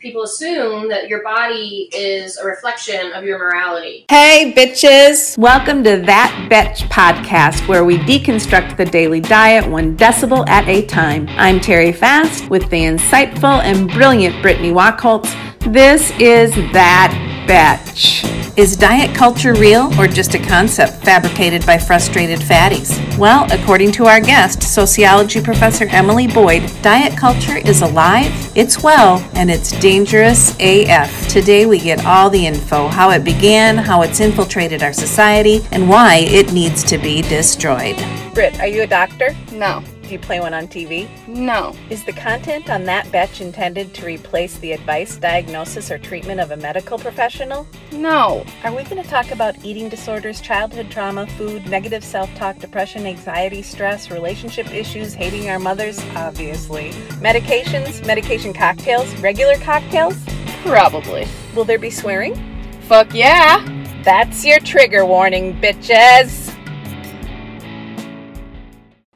people assume that your body is a reflection of your morality. Hey, bitches! Welcome to That Betch podcast, where we deconstruct the daily diet one decibel at a time. I'm Terry Fast with the insightful and brilliant Brittany Wachholtz. This is That Betch. Is diet culture real or just a concept fabricated by frustrated fatties? Well, according to our guest, sociology professor Emily Boyd, diet culture is alive, it's well, and it's dangerous AF. Today we get all the info how it began, how it's infiltrated our society, and why it needs to be destroyed. Britt, are you a doctor? No. Do you play one on TV? No. Is the content on that betch intended to replace the advice, diagnosis, or treatment of a medical professional? No. Are we going to talk about eating disorders, childhood trauma, food, negative self talk, depression, anxiety, stress, relationship issues, hating our mothers? Obviously. Medications, medication cocktails, regular cocktails? Probably. Will there be swearing? Fuck yeah. That's your trigger warning, bitches.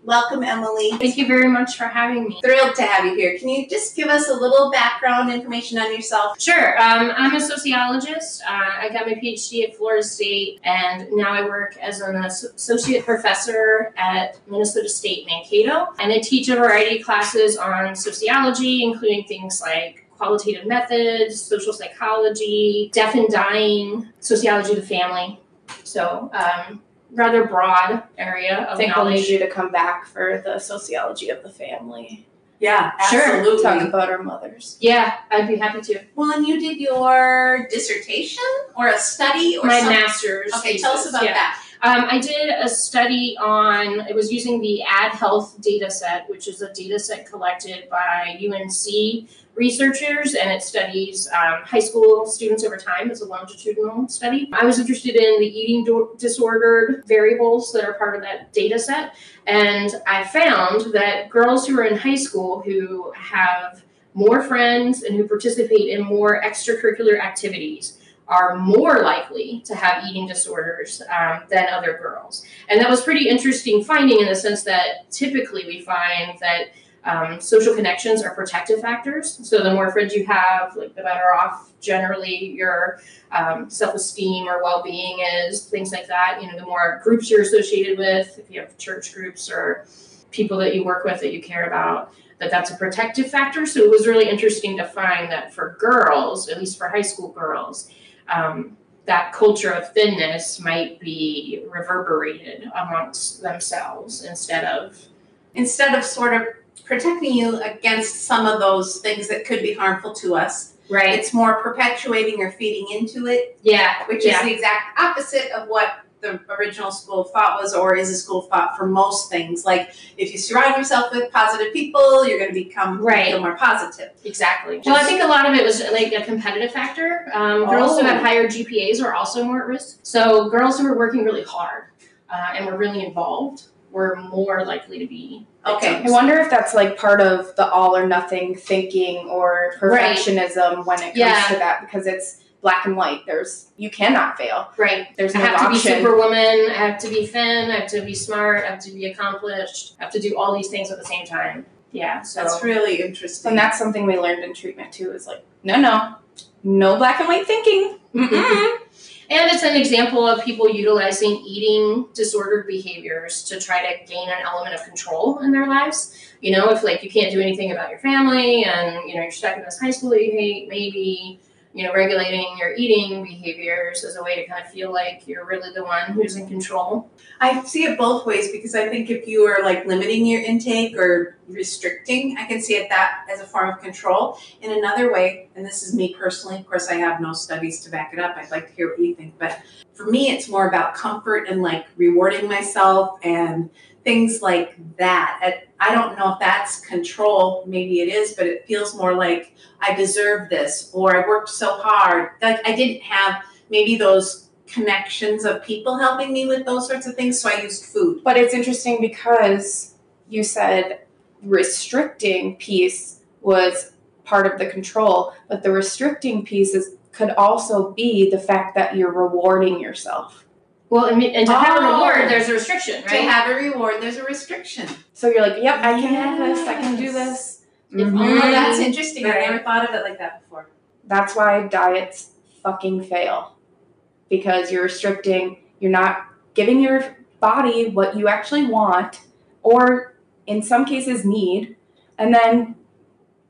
Welcome, Emily. Thank you very much for having me. Thrilled to have you here. Can you just give us a little background information on yourself? Sure. Um, I'm a sociologist. Uh, I got my PhD at Florida State, and now I work as an associate professor at Minnesota State Mankato. And I teach a variety of classes on sociology, including things like qualitative methods, social psychology, death and dying, sociology of the family. So, um, rather broad area of I think we'll knowledge. need you to come back for the sociology of the family. Yeah, Sure. absolutely. Talk about our mothers. yeah, I'd be happy to. Well, and you did your dissertation or a study or My something? master's. Okay, tell us about yeah. that. Um, I did a study on, it was using the Add Health data set, which is a data set collected by UNC researchers, and it studies um, high school students over time. It's a longitudinal study. I was interested in the eating do- disordered variables that are part of that data set, and I found that girls who are in high school who have more friends and who participate in more extracurricular activities are more likely to have eating disorders um, than other girls. And that was pretty interesting finding in the sense that typically we find that um, social connections are protective factors. So the more friends you have, like the better off generally your um, self-esteem or well-being is, things like that. You know, the more groups you're associated with, if you have church groups or people that you work with that you care about, that that's a protective factor. So it was really interesting to find that for girls, at least for high school girls, um, that culture of thinness might be reverberated amongst themselves instead of Instead of sort of protecting you against some of those things that could be harmful to us, right. it's more perpetuating or feeding into it, Yeah, which yeah. is the exact opposite of what the original school of thought was or is a school of thought for most things. Like if you surround yourself with positive people, you're going to become Right. feel more positive. Exactly. Well, I think a lot of it was like a competitive factor. Um, girls who Oh. had higher GPAs were also more at risk. So girls who were working really hard uh, and were really involved were more likely to be. Okay. I wonder if that's like part of the all or nothing thinking or Right. perfectionism when it comes Yeah. to that because it's black and white. There's you cannot fail. Right. There's I no have to be option. superwoman. I have to be thin. I have to be smart. I have to be accomplished. I have to do all these things at the same time. Yeah. So That's really interesting. and that's something we learned in treatment too. Is like no, no, no black and white thinking. Mm-mm. And it's an example of people utilizing eating disordered behaviors to try to gain an element of control in their lives. You know, if like you can't do anything about your family and you know you're stuck in this high school that you hate, maybe you know regulating your eating behaviors as a way to kind of feel like you're really the one who's in control. I see it both ways because I think if you are like limiting your intake or restricting, I can see it that as a form of control. In another way, and this is me personally, of course, I have no studies to back it up. I'd like to hear what you think, but for me, it's more about comfort and like rewarding myself and things like that. I don't know if that's control. Maybe it is, but it feels more like I deserve this or I worked so hard. Like I didn't have maybe those connections of people helping me with those sorts of things, so I used food. But it's interesting because you said restricting piece was part of the control, but the restricting piece is, could also be the fact that you're rewarding yourself. Well, and, and to have a Oh. reward, there's a restriction, To have a reward, there's a restriction. So you're like, yep, I can have this, I can do this. Mhm. Oh, that's interesting. I never thought of it like that before. That's why diets fucking fail. Because you're restricting, you're not giving your body what you actually want, or in some cases need, and then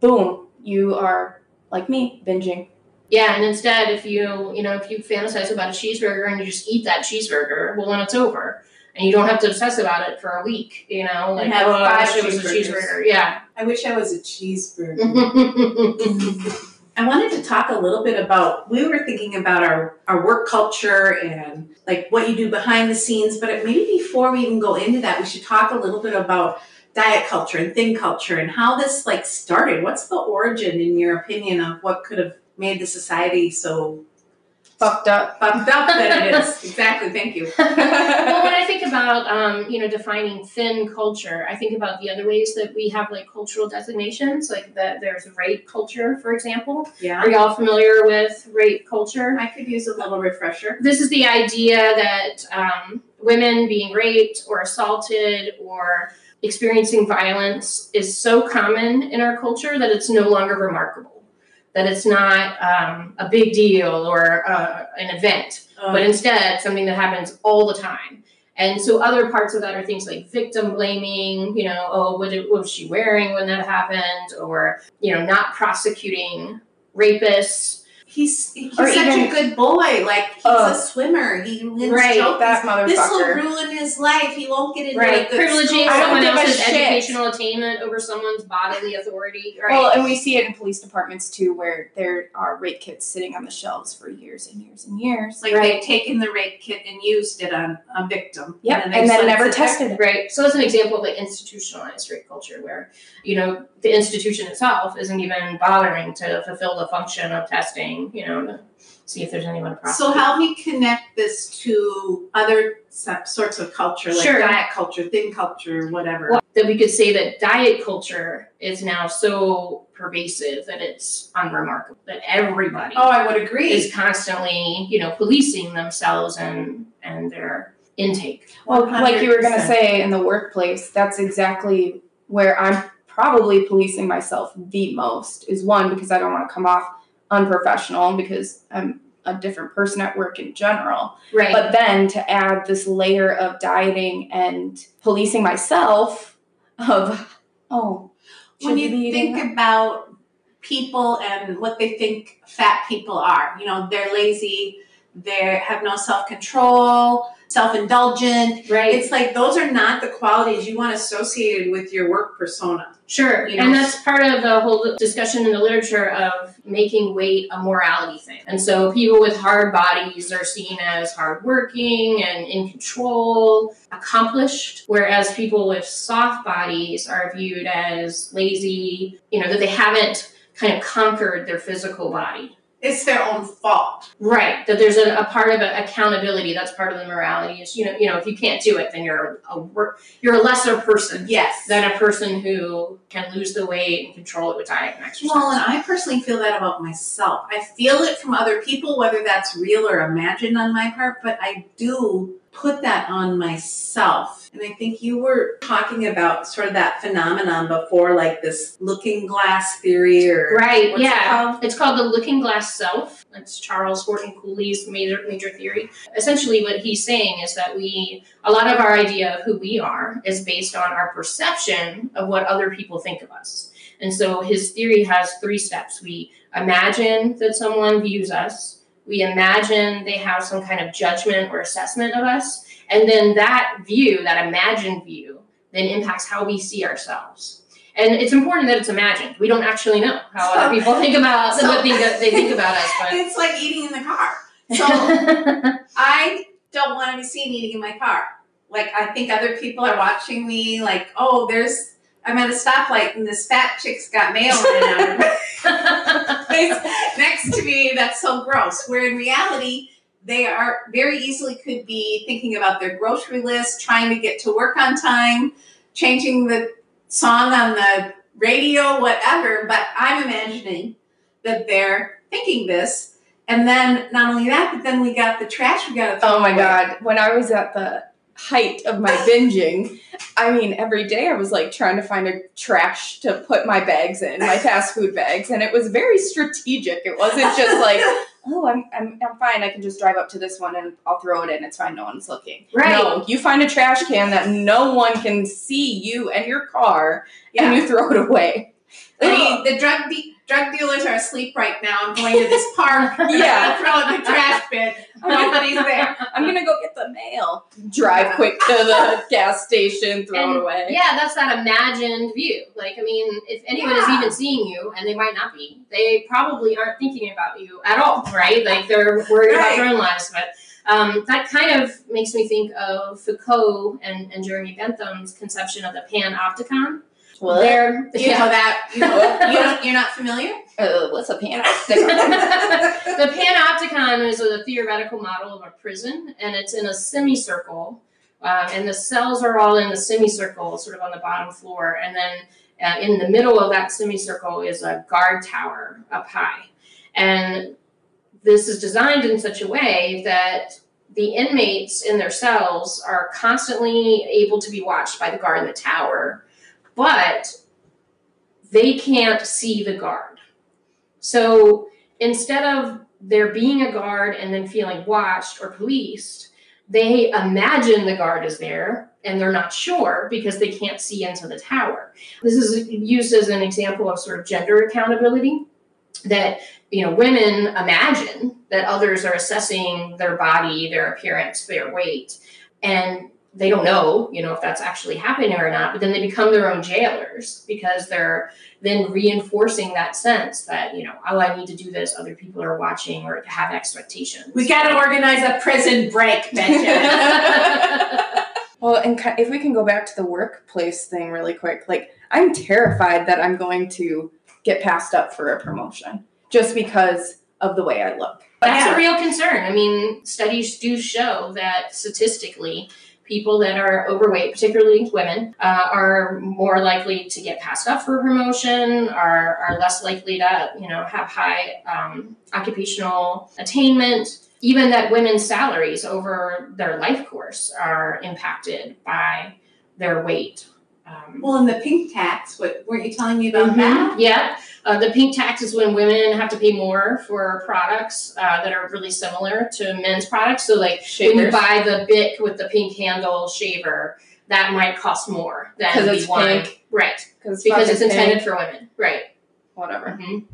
boom, you are like me, binging. Yeah, and instead, if you you know if you fantasize about a cheeseburger and you just eat that cheeseburger, well, then it's over, and you don't have to obsess about it for a week. You know, like have oh, I five wish it was a cheeseburger. Yeah. I wish I was a cheeseburger. I wanted to talk a little bit about we were thinking about our, our work culture and like what you do behind the scenes, but maybe before we even go into that, we should talk a little bit about diet culture and thin culture and how this like started. What's the origin in your opinion of what could have made the society so Fucked up. fucked up that it is? exactly, thank you. well, when I think about um, you know defining thin culture, I think about the other ways that we have like cultural designations, like that there's rape culture, for example. Yeah. Are y'all familiar with rape culture? I could use a little refresher. This is the idea that um, women being raped or assaulted or experiencing violence is so common in our culture that it's no longer remarkable, that it's not um, a big deal or uh, an event but instead something that happens all the time. And so other parts of that are things like victim blaming, you know, oh, what, did, what was she wearing when that happened? Or, you know, not prosecuting rapists. He's he's Or such even- a good boy. Like he's Oh. a swimmer. He wins Right, trophies. That This will ruin his life. He won't get into Right. a good Privileging school. I don't someone give a else's shit. educational attainment over someone's bodily authority. Right. Well, and we see it in police departments too, where there are rape kits sitting on the shelves for years and years and years. Like they've taken the rape kit and used it on a victim. Yep, and then let it never tested it. Right. So that's an example of like institutionalized rape culture where, you know, the institution itself isn't even bothering to fulfill the function of testing, you know, to see if there's anyone to So prosecute. help me connect this to other sorts of culture, like Sure. diet culture, thin culture, whatever. Well, that we could say that diet culture is now so pervasive that it's unremarkable that everybody oh, I would agree. is constantly, you know, policing themselves and and their intake. Well, like you were going to say in the workplace, that's exactly where I'm probably policing myself the most. Is one, because I don't want to come off unprofessional because I'm a different person at work in general. Right. But then to add this layer of dieting and policing myself of, oh, when you think that? about people and what they think fat people are, you know, they're lazy, they have no self control, self indulgent. right. It's like those are not the qualities you want associated with your work persona. Sure, You know? and that's part of the whole discussion in the literature of making weight a morality thing. And so people with hard bodies are seen as hardworking and in control, accomplished, whereas people with soft bodies are viewed as lazy, you know, that they haven't kind of conquered their physical body. It's their own fault. Right, that there's a, a part of it, accountability. That's part of the morality. Is you know, you know, if you can't do it, then you're a you're a lesser person Yes. than a person who can lose the weight and control it with diet and exercise. Well, and I personally feel that about myself. I feel it from other people, whether that's real or imagined on my part, but I do put that on myself. And I think you were talking about sort of that phenomenon before, like this looking glass theory or right, what's it yeah. called? It's called the looking glass self. That's Charles Horton Cooley's major major theory. Essentially, what he's saying is that we a lot of our idea of who we are is based on our perception of what other people think of us. And so his theory has three steps. We imagine that someone views us. We imagine they have some kind of judgment or assessment of us. And then that view, that imagined view, then impacts how we see ourselves. And it's important that it's imagined. We don't actually know how So- other people think about so- what they, they think about us. But It's like eating in the car. So I don't want to be seen eating in my car. Like I think other people are watching me. Like, oh, there's I'm at a stoplight and this fat chick's got mail of her face next to me. That's so gross. Where in reality, they are very easily could be thinking about their grocery list, trying to get to work on time, changing the song on the radio, whatever. But I'm imagining that they're thinking this. And then not only that, but then we got the trash we got to throw Oh my away. god! When I was at the height of my binging, I mean, every day I was like trying to find a trash to put my bags in, my fast food bags, and it was very strategic. It wasn't just like, oh, I'm, I'm, I'm fine. I can just drive up to this one and I'll throw it in. It's fine. No one's looking. Right. No, you find a trash can that no one can see you and your car, Yeah. and you throw it away. I mean, the drug de- drug dealers are asleep right now. I'm going to this park. Yeah. throw it in the trash bin. Nobody's there. I'm gonna go get the mail. Drive quick to the gas station, throw And, it away. Yeah, that's that imagined view. Like, I mean, if anyone is even seeing you, and they might not be, they probably aren't thinking about you at all, right? Like, they're worried about their own lives. But um, that kind of makes me think of Foucault and, and Jeremy Bentham's conception of the panopticon. What? They're, You know that? You know, you you're not familiar? Uh, what's a pan? the panopticon is a theoretical model of a prison, and it's in a semicircle. Um, and the cells are all in the semicircle, sort of on the bottom floor. And then uh, in the middle of that semicircle is a guard tower up high. And this is designed in such a way that the inmates in their cells are constantly able to be watched by the guard in the tower, but they can't see the guard. So instead of there being a guard and then feeling watched or policed, they imagine the guard is there and they're not sure because they can't see into the tower. This is used as an example of sort of gender accountability that you know women imagine that others are assessing their body, their appearance, their weight and they don't know, you know, if that's actually happening or not, but then they become their own jailers because they're then reinforcing that sense that, you know, oh, I need to do this, other people are watching or have expectations. We got to organize a prison break, Benjamin. Well, and if we can go back to the workplace thing really quick, like I'm terrified that I'm going to get passed up for a promotion just because of the way I look. That's Yeah. a real concern. I mean, studies do show that statistically, people that are overweight, particularly women, uh, are more likely to get passed up for promotion, are, are less likely to, you know, have high um, occupational attainment. Even that women's salaries over their life course are impacted by their weight. Um, well, in the pink tax, what weren't you telling me about Mhm. that? Yeah, uh, the pink tax is when women have to pay more for products uh, that are really similar to men's products. So, like when you buy the Bic with the pink handle shaver, that might cost more than the it's one, pink. right? Because Because it's intended for women, right? Whatever. Mhm.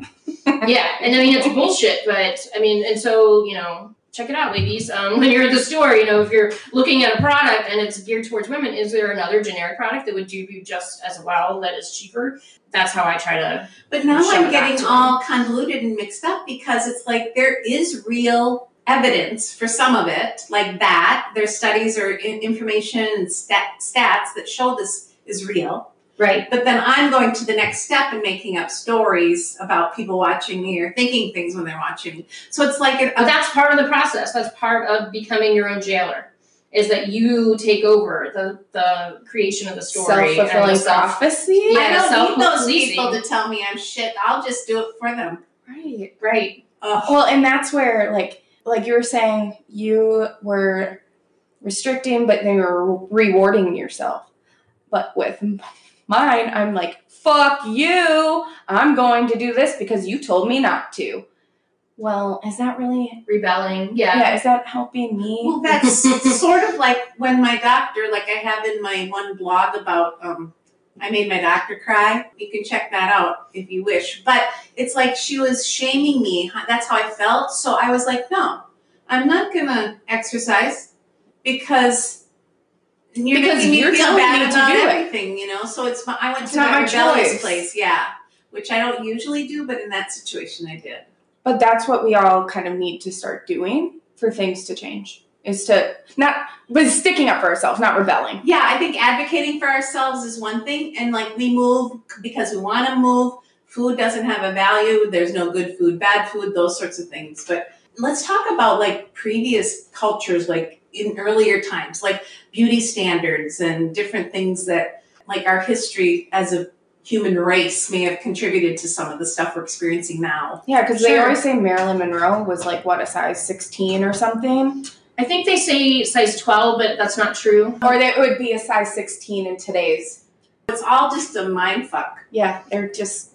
yeah, and I mean it's bullshit, but I mean, and so you know, check it out, ladies. Um, when you're at the store, you know, if you're looking at a product and it's geared towards women, is there another generic product that would do you just as well that is cheaper? That's how I try to But now I'm getting all convoluted and mixed up because it's like there is real evidence for some of it, like that. There's studies or information and stat- stats that show this is real. Right. But then I'm going to the next step and making up stories about people watching me or thinking things when they're watching me. So it's like an, But that's part of the process. That's part of becoming your own jailer. Is that you take over the the creation of the story Self fulfilling and the self- prophecy. Yeah, I don't need those self-policing. people to tell me I'm shit. I'll just do it for them. Right. Right. Ugh. Well, and that's where, like, like you were saying, you were restricting, but then you were rewarding yourself. But with mine, I'm like, fuck you. I'm going to do this because you told me not to. Well, is that really? Rebelling. Yeah. Yeah, is that helping me? Well, that's sort of like when my doctor, like I have in my one blog about, um, I made my doctor cry. You can check that out if you wish. But it's like she was shaming me. That's how I felt. So I was like, no, I'm not gonna exercise because you're Because you're feel telling bad me to about do it. everything, you know. So it's my, I went It's to not my my rebellious place, yeah, which I don't usually do, but in that situation, I did. But that's what we all kind of need to start doing for things to change. Is to not, but sticking up for ourselves, not rebelling. Yeah, I think advocating for ourselves is one thing, and like we move because we want to move. Food doesn't have a value. There's no good food, bad food, those sorts of things. But let's talk about like previous cultures, like in earlier times, like beauty standards and different things that, like our history as a human race, may have contributed to some of the stuff we're experiencing now. Yeah, because they always say Marilyn Monroe was like what a size sixteen or something, I think they say size 12, but that's not true. Or that it would be a size 16 in today's. It's all just a mind fuck. Yeah, they're just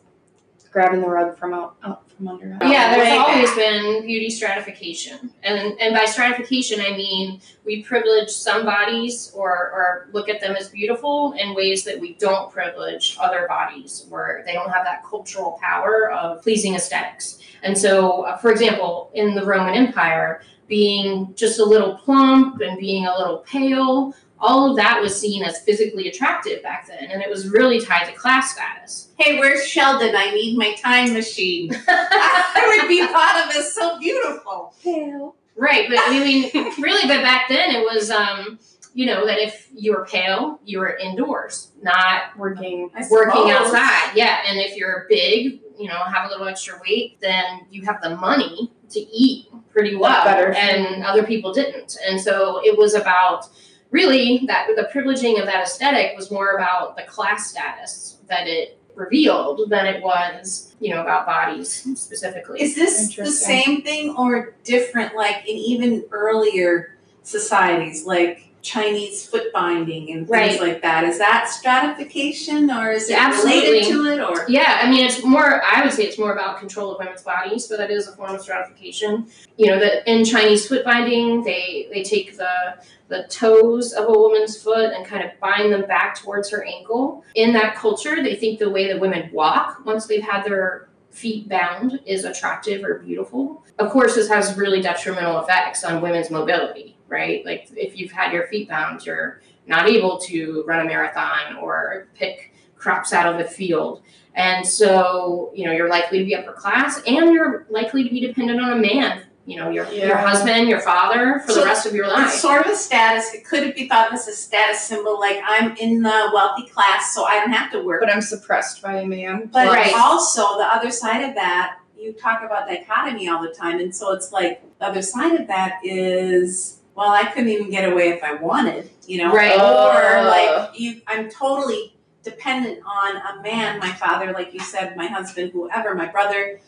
grabbing the rug from out, out from under. us. Yeah, there's way always been beauty stratification. And and by stratification I mean we privilege some bodies or, or look at them as beautiful in ways that we don't privilege other bodies where they don't have that cultural power of pleasing aesthetics. And so, uh, for example, in the Roman Empire, being just a little plump and being a little pale, all of that was seen as physically attractive back then. And it was really tied to class status. Hey, where's Sheldon? I need my time machine. I would be thought of as so beautiful. Pale. Right, but I mean, really, but back then it was, um, you know, that if you were pale, you were indoors, not Working. Working outside. Yeah, and if you're big, you know, have a little extra weight, then you have the money to eat pretty well, Better. and other people didn't. And so it was about really that the privileging of that aesthetic was more about the class status that it revealed than it was, you know, about bodies specifically. Is this the same thing or different, like in even earlier societies, like Chinese foot binding and things Right. like that? Is that stratification or is it Yeah, related to it or? Yeah, I mean, it's more, I would say it's more about control of women's bodies, but that is a form of stratification. You know, that in Chinese foot binding, they, they take the, the toes of a woman's foot and kind of bind them back towards her ankle. In that culture, they think the way that women walk once they've had their feet bound is attractive or beautiful. Of course, this has really detrimental effects on women's mobility, right? Like if you've had your feet bound, you're not able to run a marathon or pick crops out of the field. And so, you know, you're likely to be upper class and you're likely to be dependent on a man, you know, your, your husband, your father for So the rest of your It's life. sort of a status. It could be thought of as a status symbol, like I'm in the wealthy class, so I don't have to work. But I'm suppressed by a man. But Right. also the other side of that, you talk about dichotomy all the time, and so it's like the other side of that is, well, I couldn't even get away if I wanted, you know, Right. or Oh. like you, I'm totally dependent on a man, my father, like you said, my husband, whoever, my brother,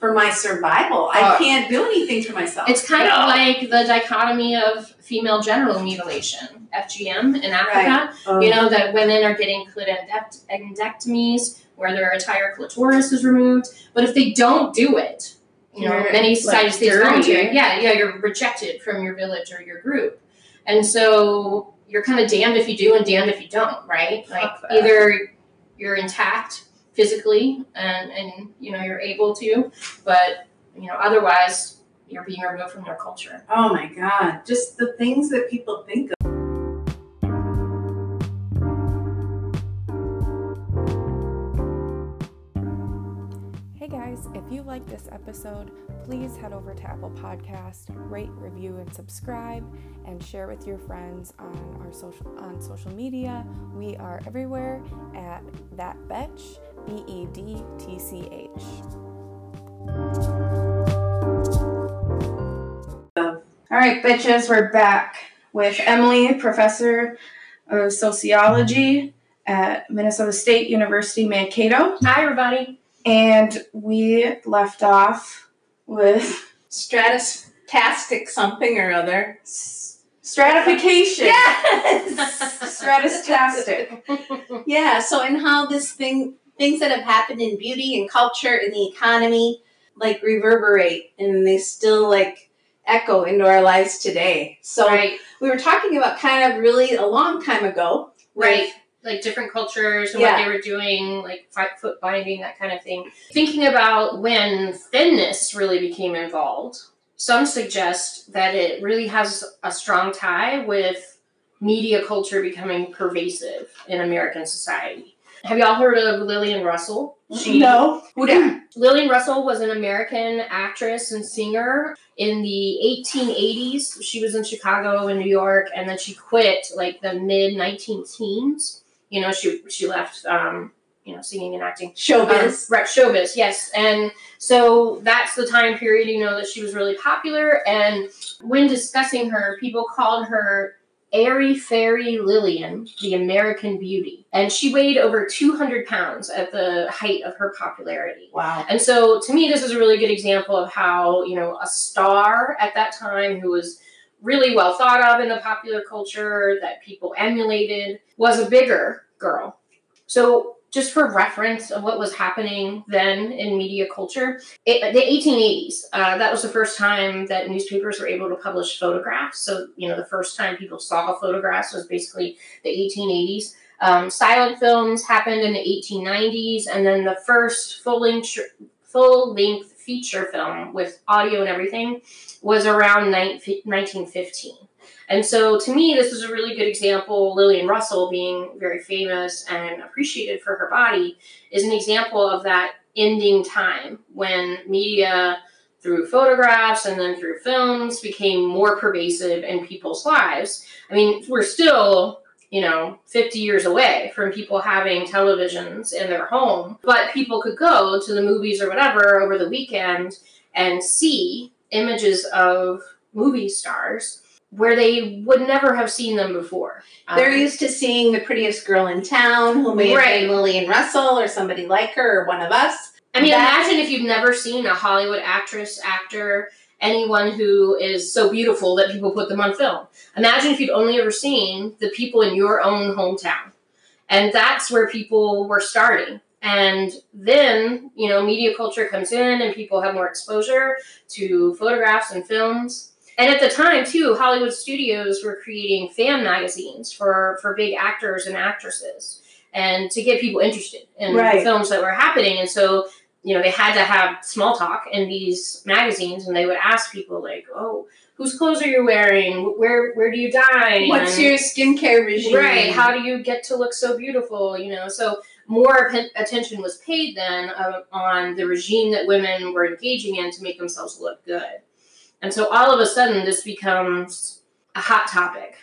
for my survival. I Uh. can't do anything for myself. It's kind Yeah. of like the dichotomy of female genital mutilation, FGM in Africa. Oh. You know, that women are getting clitoridectomies where their entire clitoris is removed. But if they don't do it, you know, You're, many like, societies it's dirty. voluntary. Yeah, yeah, you're rejected from your village or your group. And so you're kind of damned if you do and damned if you don't, right? Like either you're intact physically and, and you know you're able to, but you know, otherwise you're being removed from your culture. oh my god, just the things that people think of. This episode, please head over to Apple Podcast, rate, review, and subscribe, and share with your friends on our social on social media. We are everywhere at that betch, B E D T C H. All right, bitches, we're back with Emily, professor of sociology at Minnesota State University Mankato. Hi everybody. And we left off with Stratustastic something or other. stratification. Yes! Stratustastic. Yeah, so and how this thing things that have happened in beauty and culture and the economy like reverberate and they still like echo into our lives today. So right, we were talking about kind of really a long time ago. right. Like different cultures and Yeah. what they were doing, like fi- foot binding, that kind of thing. Thinking about when thinness really became involved, some suggest that it really has a strong tie with media culture becoming pervasive in American society. Have y'all heard of Lillian Russell? no. Yeah. Lillian Russell was an American actress and singer in the 1880s. She was in Chicago and New York, and then she quit like the mid 19 teens. You know, she she left, um, you know, singing and acting. Showbiz. Um, right, showbiz, yes. And so that's the time period, you know, that she was really popular. And when discussing her, people called her Airy Fairy Lillian, the American Beauty. And she weighed over 200 pounds at the height of her popularity. wow. And so to me, this is a really good example of how, you know, a star at that time who was really well thought of in the popular culture that people emulated was a bigger girl. So just for reference of what was happening then in media culture, it, the 1880s, uh, that was the first time that newspapers were able to publish photographs. So, you know, the first time people saw photographs was basically the 1880s. Um, silent films happened in the 1890s, and then the first full length full length feature film with audio and everything was around 1915. And so to me, this is a really good example. Lillian Russell, being very famous and appreciated for her body, is an example of that ending time when media, through photographs and then through films, became more pervasive in people's lives. I mean, we're still you know, 50 years away from people having televisions in their home, but people could go to the movies or whatever over the weekend and see images of movie stars where they would never have seen them before. They're um, used to seeing the prettiest girl in town, who may right. have been Lillian Russell or somebody like her or one of us. I mean, imagine if you've never seen a Hollywood actress, actor, anyone who is so beautiful that people put them on film. Imagine if you'd only ever seen the people in your own hometown. And that's where people were starting. And then, you know, media culture comes in and people have more exposure to photographs and films. And at the time, too, Hollywood studios were creating fan magazines for, for big actors and actresses and to get people interested in right. the films that were happening. And so, you know, they had to have small talk in these magazines and they would ask people, like, oh, whose clothes are you wearing? Where where do you dine? What's your skincare regime? Right. How do you get to look so beautiful? You know, so more attention was paid then uh, on the regime that women were engaging in to make themselves look good. And so all of a sudden, this becomes a hot topic.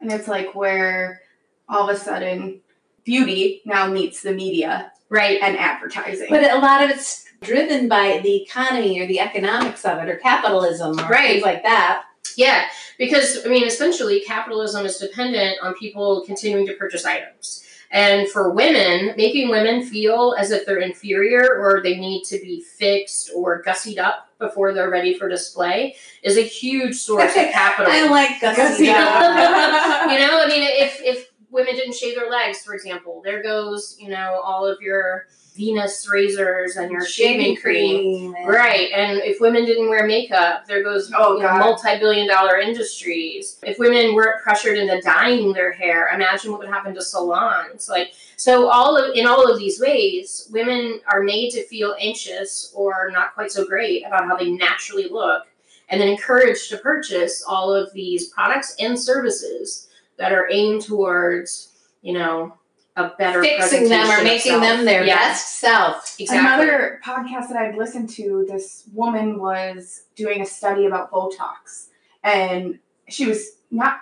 And it's like where all of a sudden beauty now meets the media. Right. And advertising. But a lot of it's driven by the economy or the economics of it or capitalism or right. things like that. Yeah, because I mean, essentially, capitalism is dependent on people continuing to purchase items. And for women, making women feel as if they're inferior or they need to be fixed or gussied up before they're ready for display is a huge source of capital. I like gussied up. you know, I mean, if if women didn't shave their legs, for example, there goes you know all of your Venus razors and your shaving, cream. cream. Right. And if women didn't wear makeup, there goes oh, multi billion dollar industries. If women weren't pressured into dyeing their hair, imagine what would happen to salons. Like so all of in all of these ways, women are made to feel anxious or not quite so great about how they naturally look and then encouraged to purchase all of these products and services that are aimed towards, you know, a better fixing them or making them their best self. Exactly. Another podcast that I've listened to, this woman was doing a study about Botox, and she was not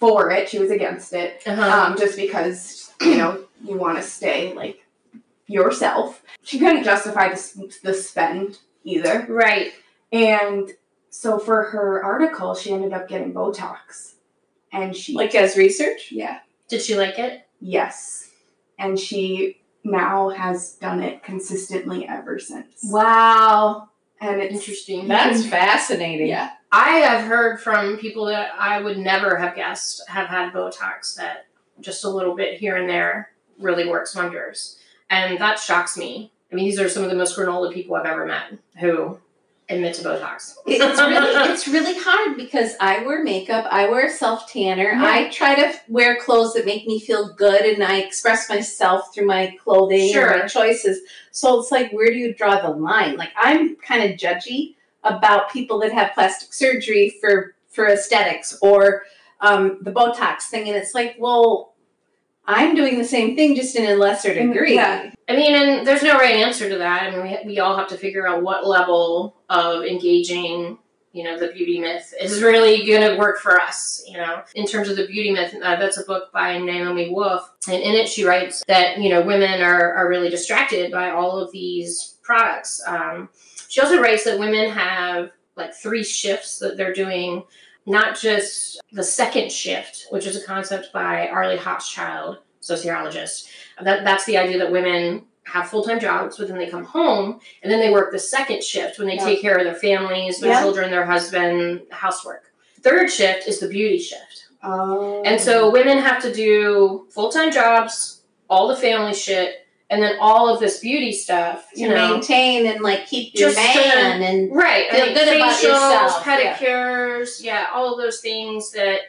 for it; she was against it, uh-huh. um, just because you know you want to stay like yourself. She couldn't justify the, the spend either, right? And so for her article, she ended up getting Botox, and she like as research. Yeah. Did she like it? Yes. And she now has done it consistently ever since. Wow. And it's interesting. That's fascinating. Yeah. I have heard from people that I would never have guessed have had Botox that just a little bit here and there really works wonders. And that shocks me. I mean, these are some of the most granola people I've ever met who admit to Botox. it's really it's really hard because I wear makeup, I wear self tanner. I try to wear clothes that make me feel good, and I express myself through my clothing sure. and my choices. So it's like, where do you draw the line? Like I'm kind of judgy about people that have plastic surgery for for aesthetics or um, the Botox thing, and it's like, well I'm doing the same thing, just in a lesser degree. Yeah. I mean, and there's no right answer to that. I mean, we, we all have to figure out what level of engaging, you know, the beauty myth is really going to work for us. You know, in terms of the beauty myth, uh, that's a book by Naomi Wolf, and in it she writes that you know women are are really distracted by all of these products. Um, she also writes that women have like three shifts that they're doing not just the second shift, which is a concept by Arlie Hochschild, sociologist. That, that's the idea that women have full time jobs, but then they come home and then they work the second shift when they yeah. take care of their families, their yeah. children, their husband, housework. Third shift is the beauty shift. Oh. And so women have to do full time jobs, all the family shit, and then all of this beauty stuff. To You know, maintain and like keep your Just to- man and right? feel I mean, good about facials, yourself, yeah. pedicures, yeah. all of those things that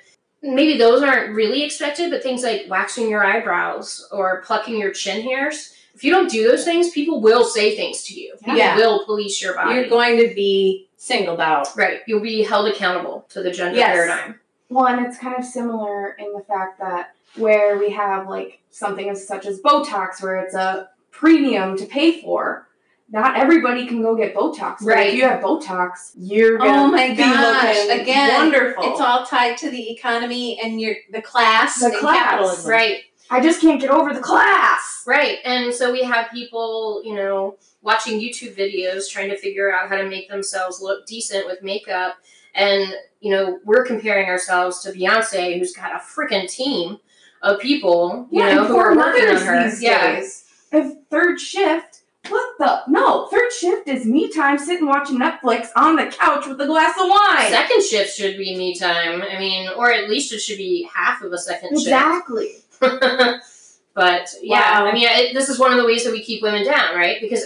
maybe those aren't really expected, but things like waxing your eyebrows or plucking your chin hairs. If you don't do those things, people will say things to you. People Yeah. will police your body. you're going to be singled out. right. You'll be held accountable to the gender Yes. paradigm. Well, and it's kind of similar in the fact that where we have like something as such as Botox, where it's a premium to pay for. Not everybody can go get Botox. But Right. if you have Botox, you're oh gonna Oh my be gosh, looking again, wonderful. It's all tied to the economy and your the class The and class, capitalism. Right. I just can't get over the class. Right. And so we have people, you know, watching YouTube videos trying to figure out how to make themselves look decent with makeup. And, you know, we're comparing ourselves to Beyonce, who's got a freaking team of people, you Yeah, know, who are working on her. these yeah. days. If third shift, what the? No, third shift is me time sitting watching Netflix on the couch with a glass of wine. Second shift should be me time. I mean, or at least it should be half of a second exactly. shift. Exactly. but yeah, Wow. I mean, it, this is one of the ways that we keep women down, right? Because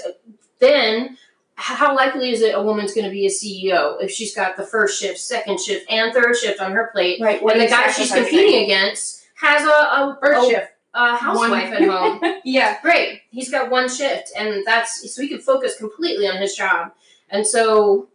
then how likely is it a woman's going to be a CEO if she's got the first shift, second shift, and third shift on her plate, Right. when the guy she's competing against has a, a, First a, shift. a housewife at home? yeah. Great, he's got one shift, and that's so he can focus completely on his job, and so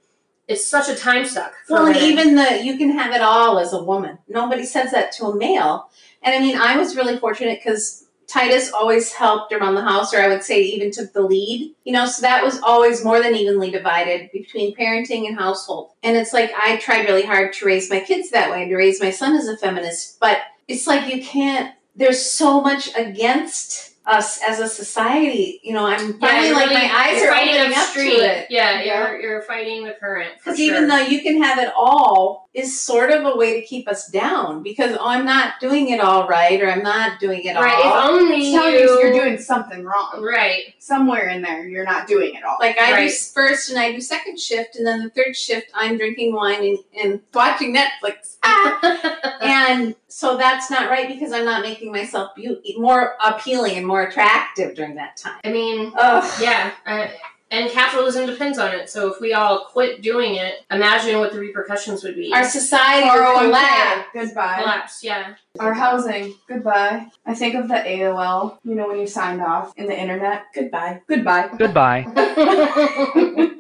it's such a time suck. For Well, and even the you can have it all as a woman. Nobody says that to a male. And I mean, I was really fortunate because Titus always helped around the house, or I would say even took the lead. You know, so that was always more than evenly divided between parenting and household. And it's like I tried really hard to raise my kids that way, and to raise my son as a feminist. But it's like you can't. There's so much against us as a society. You know, I'm finally you're like really- my eyes fighting opening up upstream. to it. Yeah, Yeah. you're you're fighting the current. Because sure. even though you can have it all, is sort of a way to keep us down. Because oh, I'm not doing it all right, or I'm not doing it right, if only It's telling you, you you're doing something wrong. right. Somewhere in there, you're not doing it all. Like I do first, and I do second shift, and then the third shift, I'm drinking wine and, and watching Netflix. Ah! and so that's not right because I'm not making myself be- more appealing and more attractive during that time. I mean, Ugh. yeah, uh, and capitalism depends on it. So if we all quit doing it, imagine what the repercussions would be. Our society will 401k, collapse. Goodbye. collapse. Yeah. Our housing. Goodbye. I think of the AOL, you know, when you signed off in the internet. Goodbye. Goodbye. Goodbye.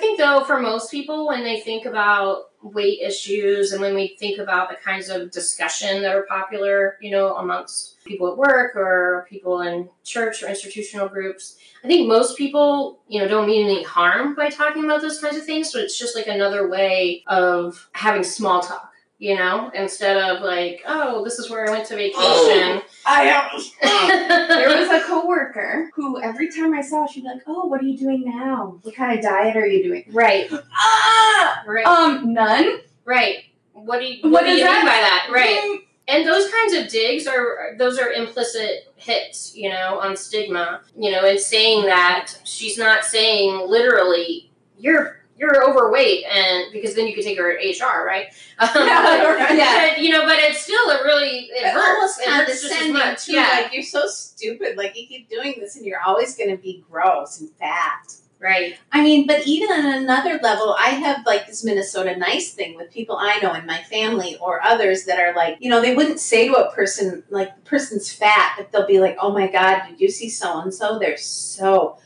I think though, for most people, when they think about weight issues and when we think about the kinds of discussion that are popular, you know, amongst people at work or people in church or institutional groups, I think most people, you know, don't mean any harm by talking about those kinds of things. But it's just like another way of having small talk. You know, instead of like, oh, this is where I went to vacation. I am. there was a coworker who every time I saw, she'd be like, "Oh, what are you doing now? What kind of diet are you doing?" right, Ah, right, um, none. right. What do you, what, What do you that? mean by that? Right. Mm, and those kinds of digs are those are implicit hits you know on stigma you know in saying that she's not saying literally you're you're overweight and because then you could take her at hr right Um, Yeah, but- right. yeah, you know but it's still a really it It's hurts almost it hurts condescending too. yeah Like you're so stupid. Like you keep doing this, and you're always going to be gross and fat. right I mean, but even on another level, I have like this Minnesota nice thing with people I know in my family or others that are like, you know, they wouldn't say to a person like the person's fat, but they'll be like, "Oh my God, did you see so and so? They're so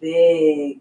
big."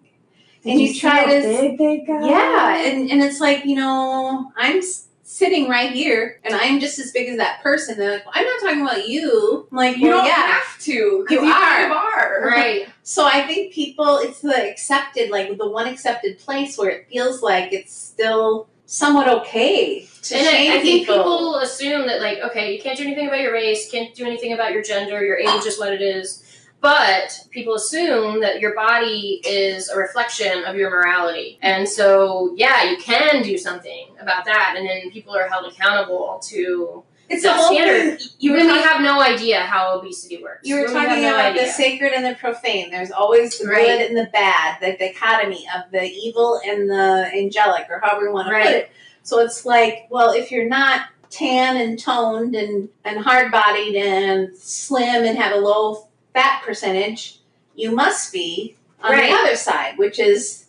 Did and you, see try to big they got? yeah, and, and it's like, you know, I'm sitting right here and I'm just as big as that person. They're like, well, I'm not talking about you. I'm like, You well, don't yeah. have to You you are. kind of are. right So I think people, it's the accepted, like the one accepted place where it feels like it's still somewhat okay to and shame I, I think people. people assume that like okay you can't do anything about your race can't do anything about your gender your age is what it is but people assume that your body is a reflection of your morality and so yeah you can do something about that and then people are held accountable to it's the whole standard. thing. you really talk- have no idea how obesity works you were really talking no about the sacred and the profane. There's always the Right. good and the bad, the dichotomy of the evil and the angelic, or however you want to Right. put it. So it's like, well, if you're not tan and toned and, and hard bodied and slim and have a low fat percentage, you must be on Right. the other side, which is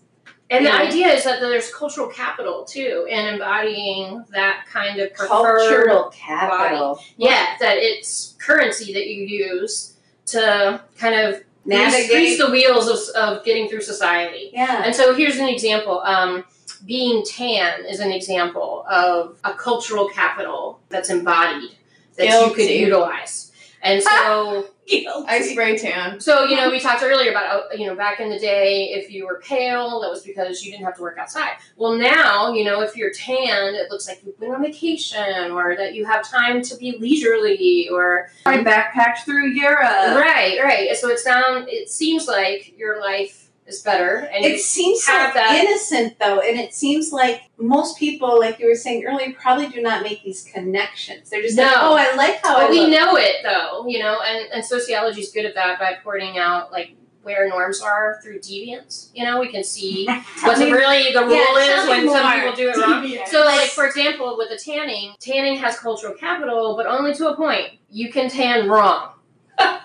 And the Yeah. idea is that there's cultural capital too in embodying that kind of cultural capital. Yeah, that it's currency that you use to kind of Navigate. grease the wheels of, of getting through society. Yeah. And so here's an example. Um, being tan is an example of a cultural capital that's embodied that you could utilize. And so, I spray tan. so you know, we talked earlier about uh, you know back in the day, if you were pale, that was because you didn't have to work outside. Well, now you know if you're tan, it looks like you've been on vacation, or that you have time to be leisurely, or I backpacked through Europe. right, right. So it's down. It seems like your life is better, and It seems so that- innocent though, and it seems like most people, like you were saying earlier, probably do not make these connections. They're just like, No. oh, I like how But we look. know it though, you know, and, and sociology is good at that by pointing out like where norms are through deviance. You know, we can see what's me- really the rule Yeah, is when some people do it wrong. Deviant. So, like for example, with the tanning, tanning has cultural capital, but only to a point. You can tan wrong.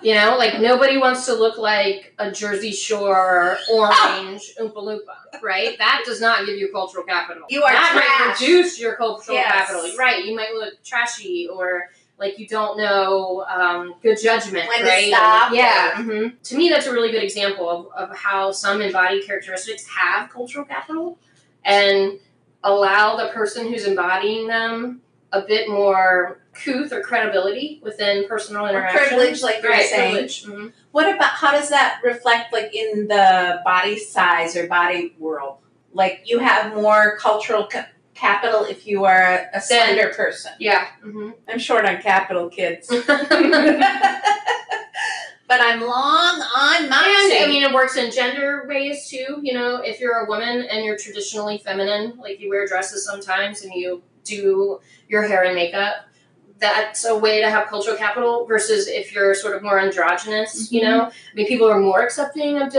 You know, like nobody wants to look like a Jersey Shore orange Oompa Loompa, right? That does not give you cultural capital. You are that might reduce your cultural Yes. capital, right? You might look trashy or like you don't know um, good judgment, When right? yeah. mhm. To me, that's a really good example of, of how some embodied characteristics have cultural capital and allow the person who's embodying them a bit more couth or credibility within personal interactions. privilege, like you're right, saying. Mhm. What about how does that reflect like in the body size or body world? Like you have more cultural ca- capital if you are a, slender person. Yeah. mhm. I'm short on capital, kids. but I'm long on And my. I mean, it works in gender ways too. You know, if you're a woman and you're traditionally feminine, like you wear dresses sometimes and you do your hair and makeup, that's a way to have cultural capital. Versus if you're sort of more androgynous, you mm-hmm. know, I mean, people are more accepting of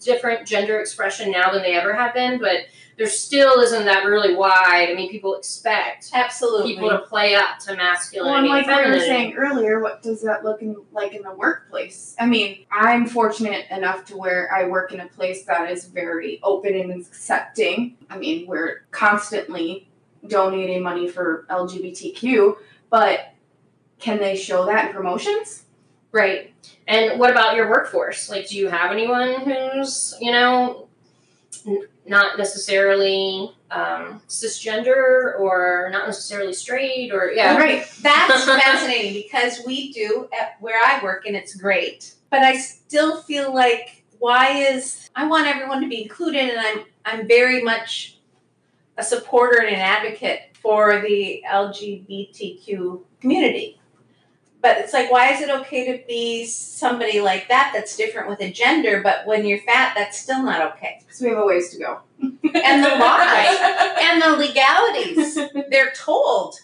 different gender expression now than they ever have been, but there still isn't that really wide. I mean, people expect Absolutely. people to play up to Well, masculinity. and like we were saying earlier, what does that look in, like in the workplace? I mean, I'm fortunate enough to where I work in a place that is very open and accepting. I mean, we're constantly donating money for LGBTQ, but can they show that in promotions? Right. And what about your workforce? Like, do you have anyone who's, you know, n- not necessarily um, cisgender or not necessarily straight or, yeah. Right. That's fascinating because we do at where I work and it's great. But I still feel like why is I want everyone to be included and I'm I'm very much a supporter and an advocate for the LGBTQ community. But it's like why is it okay to be somebody like that that's different with a gender, but when you're fat that's still not okay. Because we have a ways to go. And the laws and the legalities. They're told.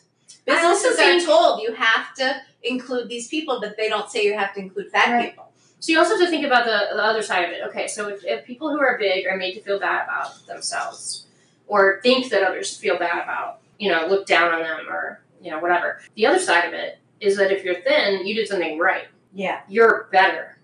I also Businesses are told you have to include these people, but they don't say you have to include fat Right. people. So you also have to think about the, the other side of it. Okay, so if, if people who are big are made to feel bad about themselves or think that others feel bad about, you know, look down on them or, you know, whatever. The other side of it is that if you're thin, you did something right. Yeah. you're better.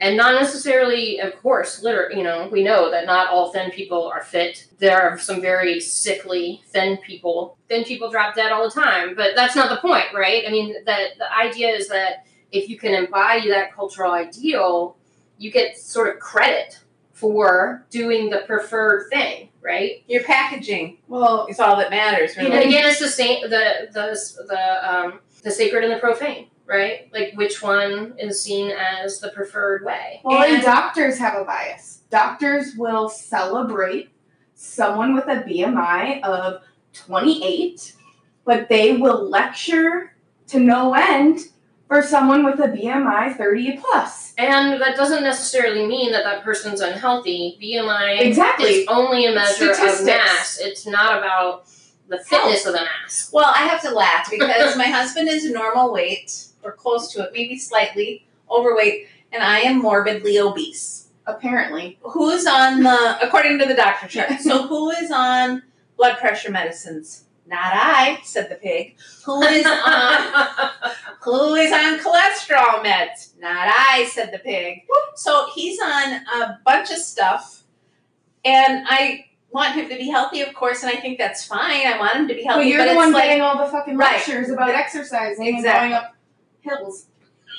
And not necessarily, of course, liter- you know, we know that not all thin people are fit. There are some very sickly thin people. Thin people drop dead all the time, but that's not the point, right? I mean, that the idea is that if you can embody that cultural ideal, you get sort of credit for doing the preferred thing, right? Your packaging Well, it's all that matters, And again, it's the same the the the um, the sacred and the profane, right? Like which one is seen as the preferred way? Well, and And- doctors have a bias. Doctors will celebrate someone with a BMI of 28, but they will lecture to no end for someone with a BMI 30 plus. And that doesn't necessarily mean that that person's unhealthy. BMI Exactly. is only a measure of mass. It's not about the fitness of the mass. Well, I have to laugh because my husband is normal weight or close to it, maybe slightly overweight, and I am morbidly obese. Apparently. Who's on the according to the doctor chart? So who is on blood pressure medicines? Not I, said the pig. Who is on who is on cholesterol meds? Not I, said the pig. So he's on a bunch of stuff and I want him to be healthy, of course, and I think that's fine. I want him to be healthy. But you're but the it's one like, getting all the fucking Right. lectures about exercising Exactly. and going up hills.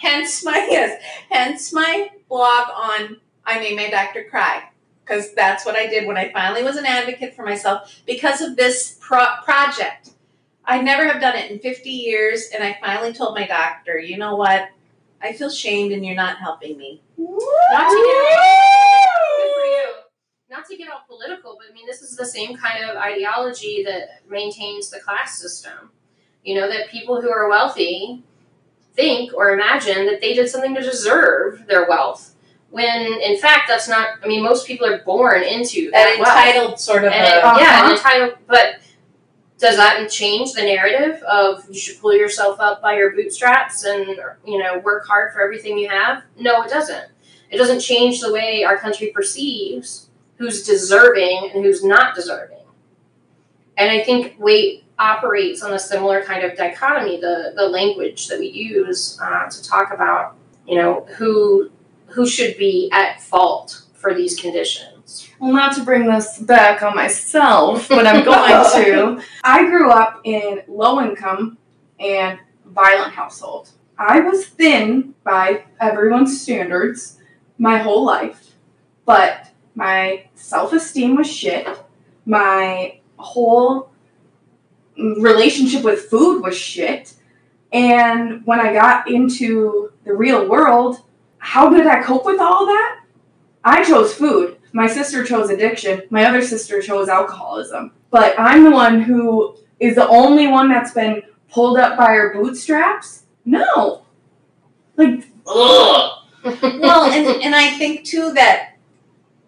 hence my yes, hence my blog on I made my doctor cry because that's what I did when I finally was an advocate for myself because of this pro- project. I never have done it in 50 years, and I finally told my doctor, you know what? I feel shamed, and you're not helping me. Not to get good for you. Not to get all political, but I mean, this is the same kind of ideology that maintains the class system. You know, that people who are wealthy think or imagine that they did something to deserve their wealth. When in fact, that's not, I mean, most people are born into that That wealth. entitled sort of And it- a Uh-huh. yeah, an entitled, but does that change the narrative of you should pull yourself up by your bootstraps and you know work hard for everything you have? No, it doesn't. It doesn't change the way our country perceives who's deserving and who's not deserving. And I think weight operates on a similar kind of dichotomy. The the language that we use uh, to talk about you know who who should be at fault for these conditions. Well, not to bring this back on myself, but I'm going to. I grew up in low income and violent household. I was thin by everyone's standards my whole life, but my self esteem was shit. My whole relationship with food was shit. And when I got into the real world, how did I cope with all that? I chose food. My sister chose addiction. My other sister chose alcoholism. But I'm the one who is the only one that's been pulled up by her bootstraps? No. Like, Ugh. well, and and I think too that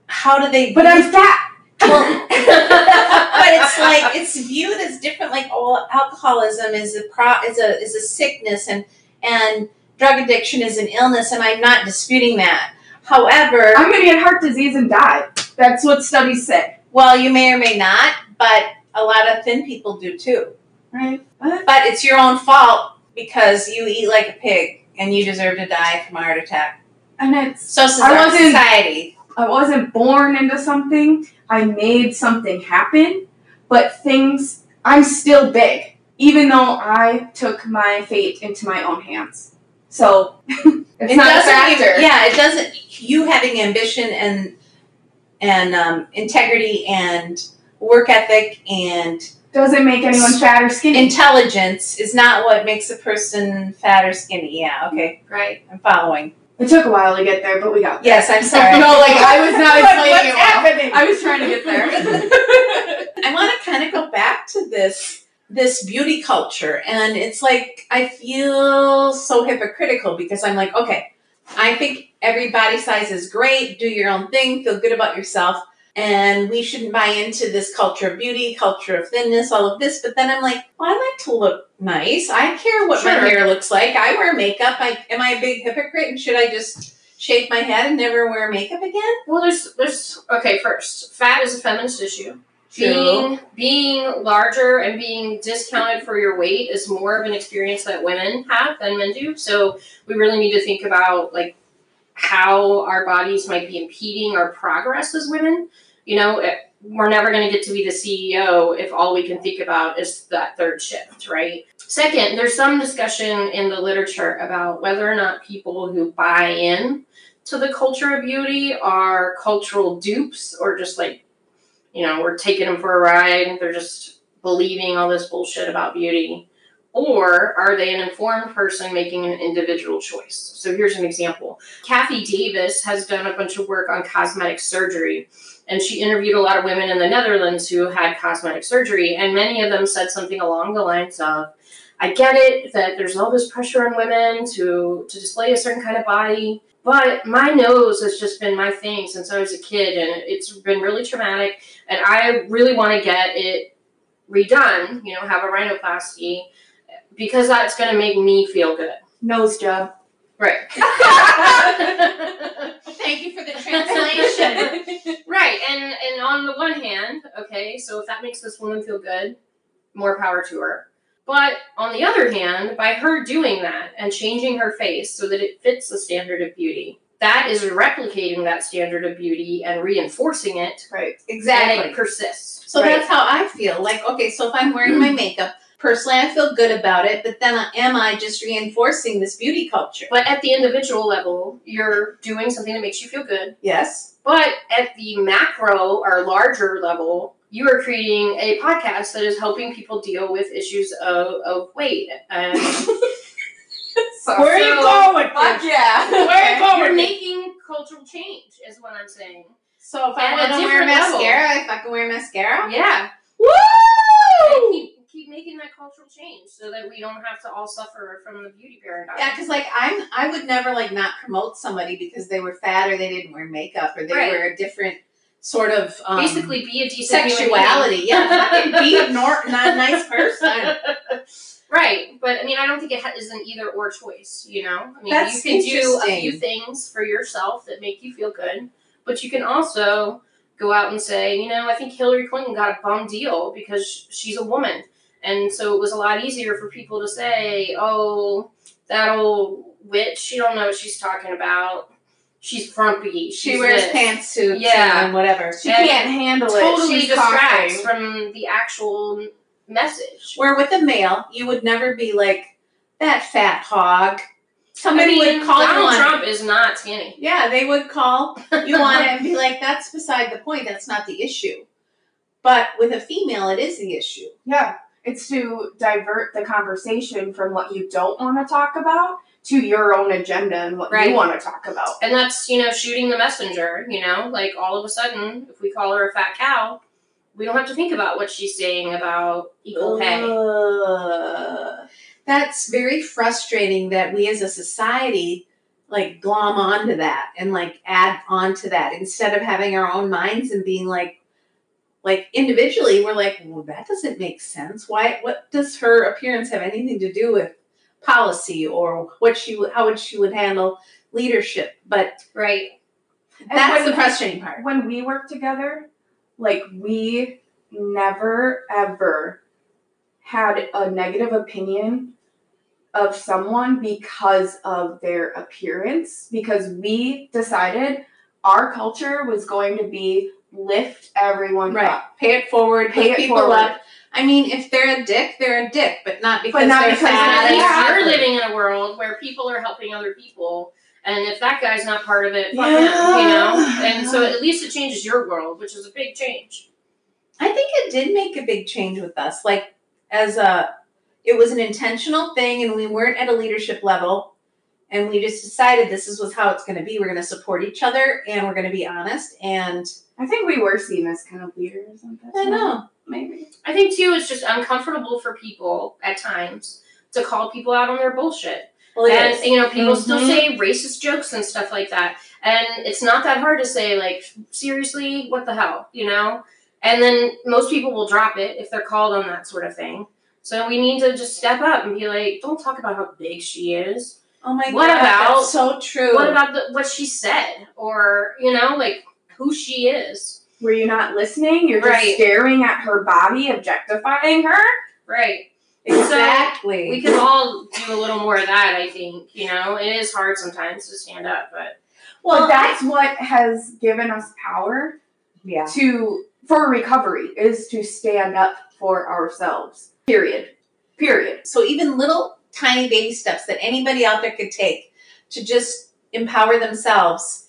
how do they? but I'm fat. Well, but it's like it's viewed as different. Like, oh, alcoholism is a pro is a is a sickness, and and drug addiction is an illness, and I'm not disputing that. However, I'm gonna get heart disease and die. That's what studies say. well, you may or may not, but a lot of thin people do too. Right? But But it's your own fault because you eat like a pig, and you deserve to die from a heart attack. and it's So I wasn't- society. I wasn't born into something. I made something happen, but things I'm still big, even though I took my fate into my own hands. So it's it not doesn't factor. even- yeah, it doesn't. You having ambition and and um, integrity and work ethic and Doesn't make anyone fat or skinny. intelligence is not what makes a person fat or skinny. Yeah, okay, Right. I'm following. It took a while to get there, but we got there. Yes, I'm sorry. No, like I was not explaining what's it well. happening? I was trying to get there. I want to kind of go back to this this beauty culture and it's like I feel so hypocritical because I'm like, okay, I think every body size is great, do your own thing, feel good about yourself, and we shouldn't buy into this culture of beauty, culture of thinness, all of this, but then I'm like, well, I like to look nice. I care what my hair looks like. I wear makeup. I am I a big hypocrite and should I just shave my head and never wear makeup again? Well, there's there's okay. First, fat is a feminist issue. Being being larger and being discounted for your weight is more of an experience that women have than men do. So we really need to think about like how our bodies might be impeding our progress as women. You know, it, we're never going to get to be the CEO if all we can think about is that third shift, right? Second, there's some discussion in the literature about whether or not people who buy in to the culture of beauty are cultural dupes or just like, you know, we're taking them for a ride. They're just believing all this bullshit about beauty. Or are they an informed person making an individual choice? So here's an example. Kathy Davis has done a bunch of work on cosmetic surgery, and she interviewed a lot of women in the Netherlands who had cosmetic surgery, and many of them said something along the lines of, I get it that there's all this pressure on women to, to display a certain kind of body, but my nose has just been my thing since I was a kid, and it's been really traumatic, and I really want to get it redone, you know, have a rhinoplasty, because that's going to make me feel good. Nose job. Right. Thank you for the translation. right, and and on the one hand, okay, so if that makes this woman feel good, more power to her. But on the other hand, by her doing that and changing her face so that it fits the standard of beauty, that is replicating that standard of beauty and reinforcing it, Right. and exactly. it persists. So right? that's how I feel. Like, okay, so if I'm wearing my mm. makeup, personally, I feel good about it. But then, am I just reinforcing this beauty culture? But at the individual level, you're doing something that makes you feel good. Yes. But at the macro or larger level, you are creating a podcast that is helping people deal with issues of, of weight. And So, Where are you so- going? Fuck yeah. Where are you going? you're making cultural change, is what I'm saying. So if I want to wear different level. mascara, if I can wear mascara, Yeah. woo! And keep, keep making that cultural change so that we don't have to all suffer from the beauty paradigm. Yeah, because like I'm, I would never like not promote somebody because they were fat or they didn't wear makeup or they Right. were a different sort of um, Basically, be a decent sexuality. Yeah, be a nor- not a nice person. Right, but I mean, I don't think it ha- is an either or choice. You know, I mean, That's you can do a few things for yourself that make you feel good, but you can also go out and say, you know, I think Hillary Clinton got a bum deal because she's a woman, and so it was a lot easier for people to say, oh, that old witch, she don't know what she's talking about. She's frumpy. She wears this." pantsuits Yeah. and whatever. She And can't handle Totally it. She's distracts coughing. from the actual message. Where with a male, you would never be like that fat hog. Somebody I mean, would call you Donald on Trump is not skinny. Yeah, they would call you on it and be like, "That's beside the point. That's not the issue." But with a female, it is the issue. Yeah, it's to divert the conversation from what you don't want to talk about to your own agenda and what Right. you want to talk about. And that's, you know, shooting the messenger, you know, like all of a sudden, if we call her a fat cow, we don't have to think about what she's saying about equal pay. Ugh. That's very frustrating that we as a society like glom onto that and like add on to that instead of having our own minds and being like like individually we're like well that doesn't make sense why what does her appearance have anything to do with policy or what she would how would she would handle leadership but Right. That's the frustrating part When we work together, like we never ever had a negative opinion of someone because of their appearance because we decided our culture was going to be lift everyone right up. pay it forward Pay it people forward. up I mean, if they're a dick, they're a dick, but not because not they're because fat. At they're least you're living in a world where people are helping other people. And if that guy's not part of it, fuck him, you know? And so at least it changes your world, which is a big change. I think it did make a big change with us. Like as a it was an intentional thing and we weren't at a leadership level and we just decided this is was how it's going to be. We're going to support each other and we're going to be honest and I think we were seen as kind of leaders at that I time, know. Maybe. I think, too, it's just uncomfortable for people at times to call people out on their bullshit. Well, it and is. you know people still Mhm. say racist jokes and stuff like that and it's not that hard to say like seriously what the hell you know and then most people will drop it if they're called on that sort of thing so we need to just step up and be like don't talk about how big she is Oh my What god, about- that's so true. what about the, what she said or you know like who she is Were you not listening? You're just Right. staring at her body, objectifying her? right exactly? we can all do a little more of that i think you know it is hard sometimes to stand up but Well, well, that's what has given us power yeah. to for recovery is to stand up for ourselves. Period. Period. So even little tiny baby steps that anybody out there could take to just empower themselves.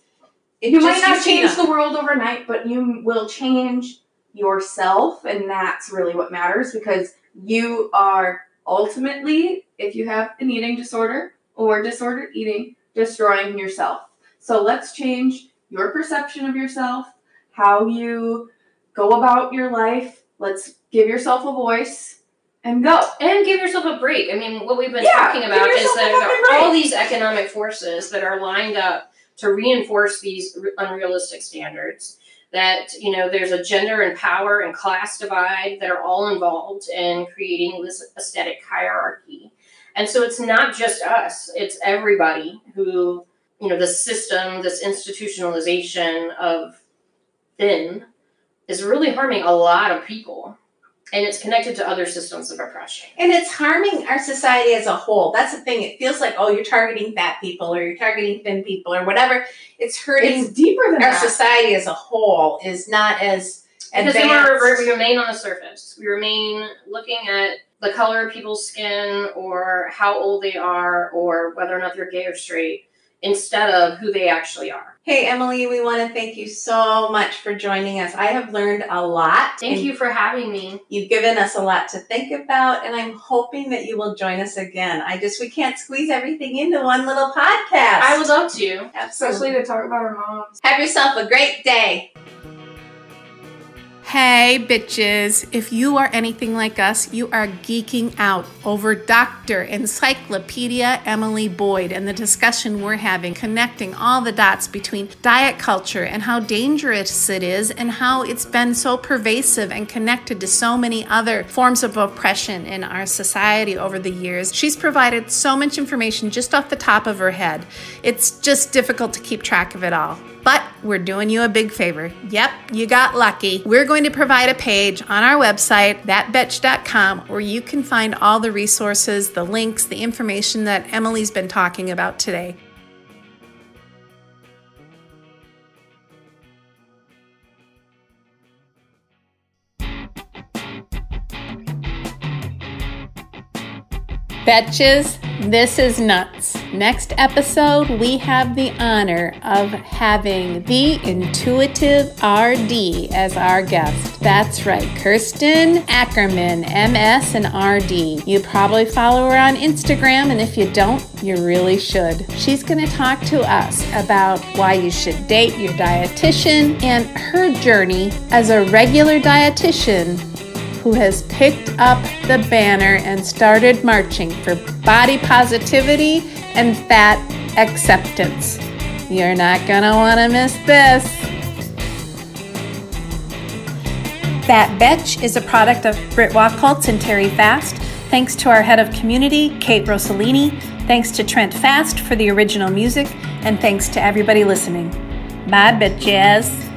You might not change Tina. the world overnight, but you will change yourself, and that's really what matters because you are ultimately, if you have an eating disorder or disordered eating, destroying yourself. So let's change your perception of yourself, how you go about your life. Let's give yourself a voice and go. And give yourself a break. I mean, what we've been Yeah, talking about is that there are all these economic forces that are lined up to reinforce these unrealistic standards. That, you know, there's a gender and power and class divide that are all involved in creating this aesthetic hierarchy. And so it's not just us, it's everybody who, you know, the system, this institutionalization of thin is really harming a lot of people. And it's connected to other systems of oppression. And it's harming our society as a whole. That's the thing. It feels like, oh, you're targeting fat people or you're targeting thin people or whatever. It's hurting It's deeper than our that. society as a whole is not as Because advanced. then we're, we remain on the surface. We remain looking at the color of people's skin or how old they are or whether or not they're gay or straight instead of who they actually are. Hey, Emily, we want to thank you so much for joining us. I have learned a lot. Thank you for having me. You've given us a lot to think about, and I'm hoping that you will join us again. I just, we can't squeeze everything into one little podcast. I would love to. Absolutely. Especially to talk about our moms. Have yourself a great day. Hey, bitches. If you are anything like us, you are geeking out over Dr. Encyclopedia Emily Boyd and the discussion we're having, connecting all the dots between diet culture and how dangerous it is, and how it's been so pervasive and connected to so many other forms of oppression in our society over the years. She's provided so much information just off the top of her head. It's just difficult to keep track of it all. But we're doing you a big favor. Yep, you got lucky. We're going to provide a page on our website, thatbedtch.com, where you can find all the resources, the links, the information that Emily's been talking about today. Betches, this is nuts. Next episode, we have the honor of having the Intuitive RD as our guest. That's right, Kirsten Ackerman, MS and RD. You probably follow her on Instagram, and if you don't, you really should. She's going to talk to us about why you should date your dietitian and her journey as a regular dietitian who has picked up the banner and started marching for body positivity and fat acceptance. You're not going to want to miss this. Fat Betch is a product of Britt Wacholtz and Terry Fast. Thanks to our head of community, Kate Rossellini. Thanks to Trent Fast for the original music. And thanks to everybody listening. Bye, bitches.